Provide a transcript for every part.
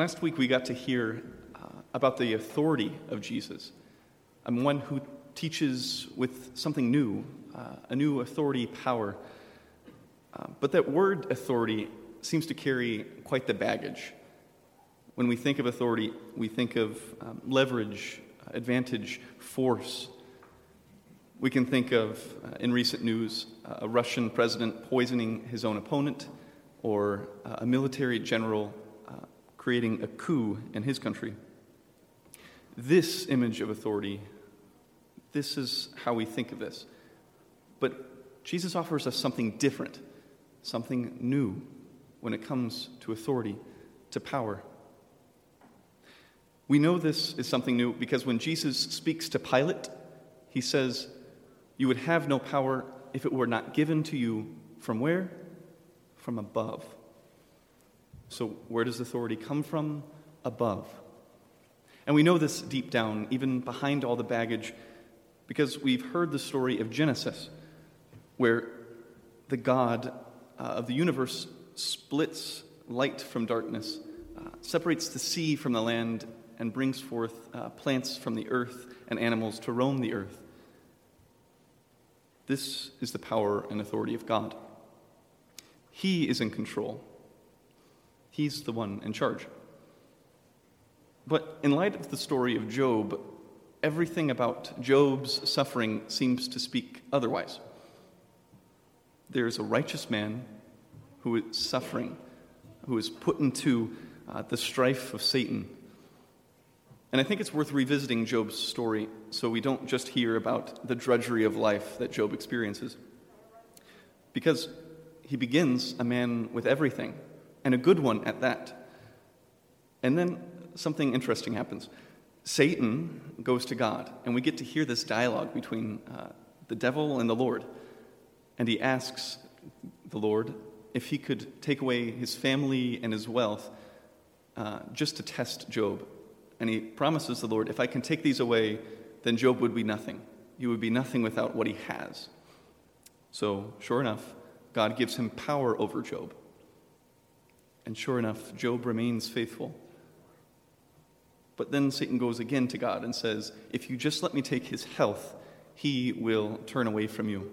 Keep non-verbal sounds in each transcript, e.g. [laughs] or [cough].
Last week we got to hear uh, about the authority of Jesus. I'm one who teaches with something new, uh, a new authority, power. Uh, but that word authority seems to carry quite the baggage. When we think of authority, we think of um, leverage, advantage, force. We can think of, uh, in recent news, a Russian president poisoning his own opponent, or uh, a military general uh, creating a coup in his country. This image of authority, this is how we think of this. But Jesus offers us something different, something new when it comes to authority, to power. We know this is something new because when Jesus speaks to Pilate, he says, You would have no power if it were not given to you from where? From above. So, where does authority come from? Above. And we know this deep down, even behind all the baggage, because we've heard the story of Genesis, where the God uh, of the universe splits light from darkness, uh, separates the sea from the land, and brings forth uh, plants from the earth and animals to roam the earth. This is the power and authority of God. He is in control, He's the one in charge. But in light of the story of Job, everything about Job's suffering seems to speak otherwise. There is a righteous man who is suffering, who is put into uh, the strife of Satan and I think it's worth revisiting Job's story so we don't just hear about the drudgery of life that Job experiences. Because he begins a man with everything, and a good one at that. And then something interesting happens. Satan goes to God, and we get to hear this dialogue between uh, the devil and the Lord. And he asks the Lord if he could take away his family and his wealth uh, just to test Job and he promises the Lord, if I can take these away, then Job would be nothing. He would be nothing without what he has. So, sure enough, God gives him power over Job. And sure enough, Job remains faithful. But then Satan goes again to God and says, If you just let me take his health, he will turn away from you.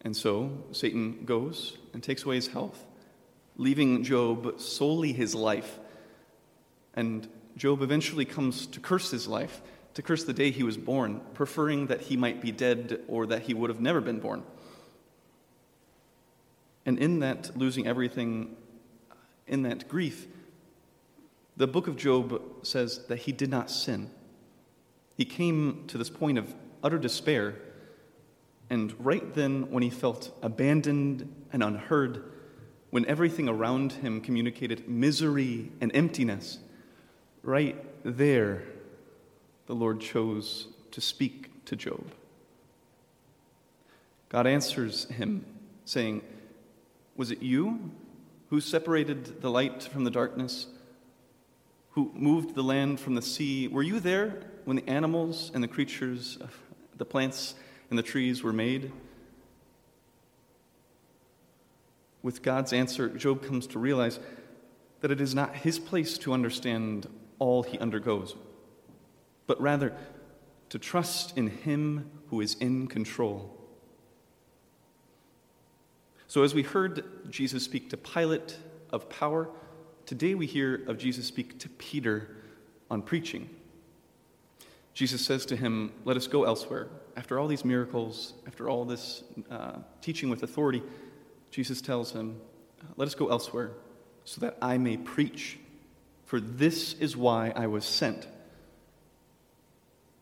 And so Satan goes and takes away his health, leaving Job solely his life. And Job eventually comes to curse his life, to curse the day he was born, preferring that he might be dead or that he would have never been born. And in that losing everything, in that grief, the book of Job says that he did not sin. He came to this point of utter despair, and right then, when he felt abandoned and unheard, when everything around him communicated misery and emptiness, Right there, the Lord chose to speak to Job. God answers him, saying, Was it you who separated the light from the darkness, who moved the land from the sea? Were you there when the animals and the creatures, the plants and the trees were made? With God's answer, Job comes to realize that it is not his place to understand all he undergoes, but rather to trust in him who is in control. So, as we heard Jesus speak to Pilate of power, today we hear of Jesus speak to Peter on preaching. Jesus says to him, Let us go elsewhere. After all these miracles, after all this uh, teaching with authority, Jesus tells him, Let us go elsewhere so that I may preach for this is why I was sent.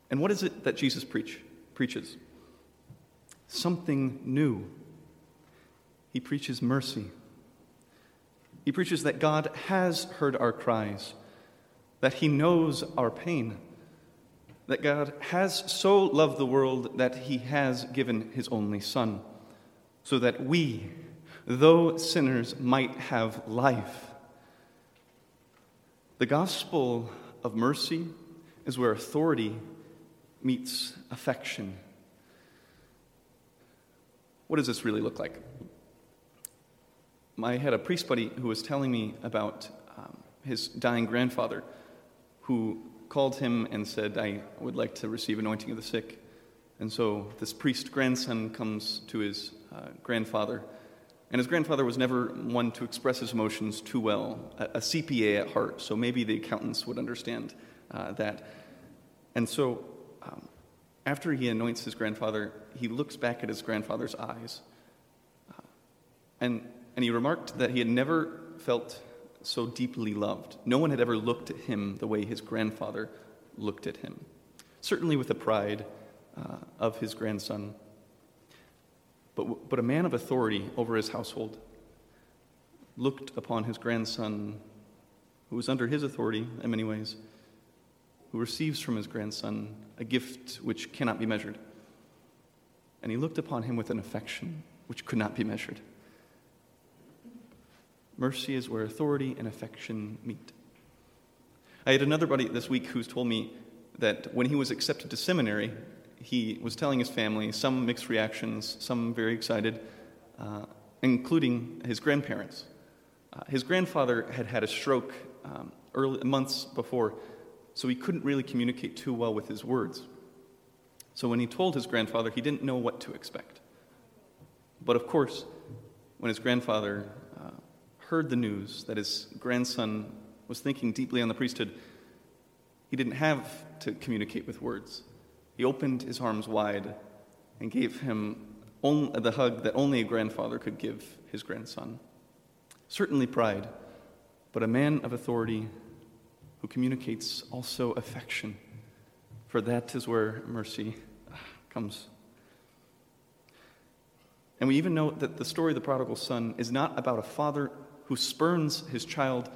And what is it that Jesus preach, preaches? Something new. He preaches mercy. He preaches that God has heard our cries, that He knows our pain, that God has so loved the world that He has given His only Son, so that we, though sinners, might have life the gospel of mercy is where authority meets affection. What does this really look like? I had a priest buddy who was telling me about um, his dying grandfather, who called him and said, I would like to receive anointing of the sick. And so this priest grandson comes to his uh, grandfather. And his grandfather was never one to express his emotions too well, a, a CPA at heart, so maybe the accountants would understand uh, that. And so um, after he anoints his grandfather, he looks back at his grandfather's eyes. Uh, and, and he remarked that he had never felt so deeply loved. No one had ever looked at him the way his grandfather looked at him, certainly with the pride uh, of his grandson. But, but a man of authority over his household looked upon his grandson, who was under his authority in many ways, who receives from his grandson a gift which cannot be measured. And he looked upon him with an affection which could not be measured. Mercy is where authority and affection meet. I had another buddy this week who's told me that when he was accepted to seminary, he was telling his family some mixed reactions, some very excited, uh, including his grandparents. Uh, his grandfather had had a stroke um, early, months before, so he couldn't really communicate too well with his words. So when he told his grandfather, he didn't know what to expect. But of course, when his grandfather heard the news that his grandson was thinking deeply on the priesthood, he didn't have to communicate with words. He opened his arms wide and gave him the hug that only a grandfather could give his grandson. Certainly pride, but a man of authority who communicates also affection, for that is where mercy ah, comes. And we even know that the story of the prodigal son is not about a father who spurns his child,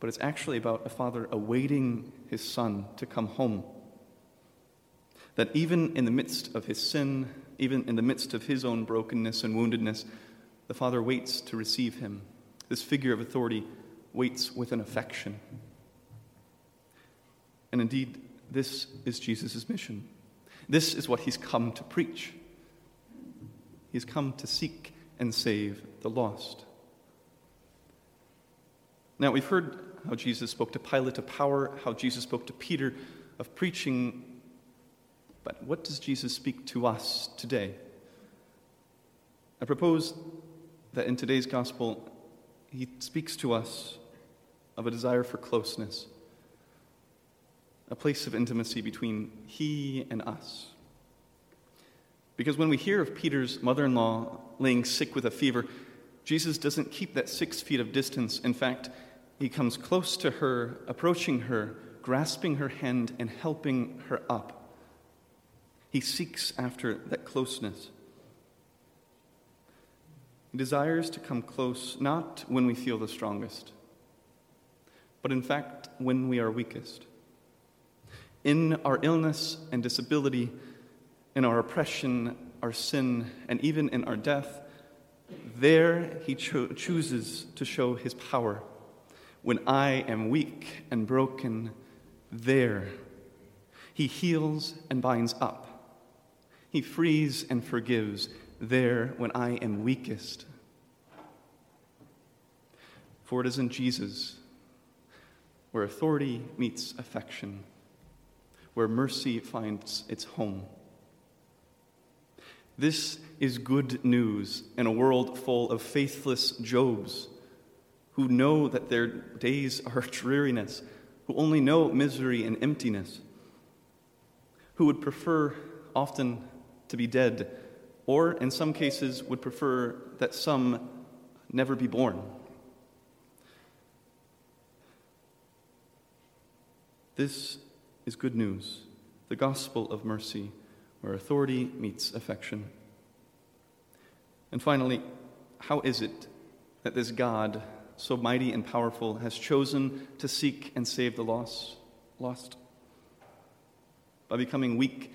but it's actually about a father awaiting his son to come home that even in the midst of his sin, even in the midst of his own brokenness and woundedness, the Father waits to receive him. This figure of authority waits with an affection. And indeed, this is Jesus' mission. This is what he's come to preach. He's come to seek and save the lost. Now, we've heard how Jesus spoke to Pilate of power, how Jesus spoke to Peter of preaching but what does Jesus speak to us today? I propose that in today's gospel, he speaks to us of a desire for closeness, a place of intimacy between he and us. Because when we hear of Peter's mother in law laying sick with a fever, Jesus doesn't keep that six feet of distance. In fact, he comes close to her, approaching her, grasping her hand, and helping her up. He seeks after that closeness. He desires to come close not when we feel the strongest, but in fact when we are weakest. In our illness and disability, in our oppression, our sin, and even in our death, there he cho- chooses to show his power. When I am weak and broken, there he heals and binds up. He frees and forgives there when I am weakest. For it is in Jesus where authority meets affection, where mercy finds its home. This is good news in a world full of faithless Jobs who know that their days are [laughs] dreariness, who only know misery and emptiness, who would prefer often to be dead, or in some cases would prefer that some never be born. This is good news, the gospel of mercy, where authority meets affection. And finally, how is it that this God, so mighty and powerful, has chosen to seek and save the lost? lost? By becoming weak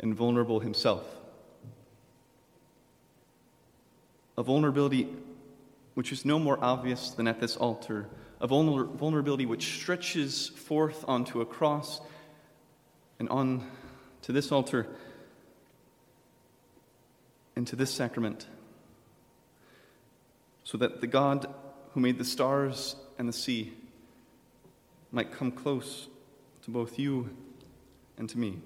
and vulnerable himself. A vulnerability which is no more obvious than at this altar, a vulnerability which stretches forth onto a cross and on to this altar and to this sacrament, so that the God who made the stars and the sea, might come close to both you and to me.